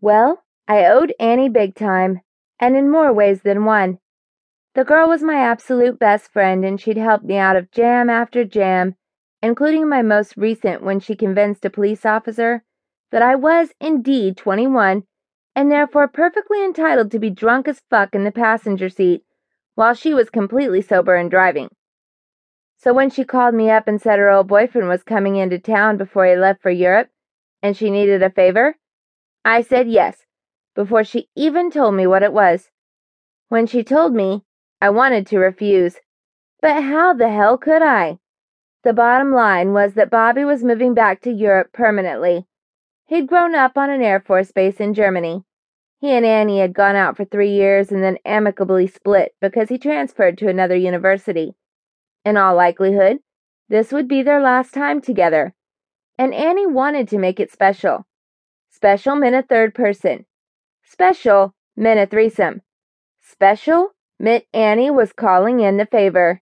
Well, I owed Annie big time, and in more ways than one. The girl was my absolute best friend, and she'd helped me out of jam after jam, including my most recent when she convinced a police officer that I was indeed 21 and therefore perfectly entitled to be drunk as fuck in the passenger seat while she was completely sober and driving. So when she called me up and said her old boyfriend was coming into town before he left for Europe and she needed a favor, I said yes before she even told me what it was. When she told me, I wanted to refuse. But how the hell could I? The bottom line was that Bobby was moving back to Europe permanently He'd grown up on an Air Force base in Germany. He and Annie had gone out for three years and then amicably split because he transferred to another university. In all likelihood, this would be their last time together. And Annie wanted to make it special. Special a third person. Special a threesome. Special meant Annie was calling in the favor.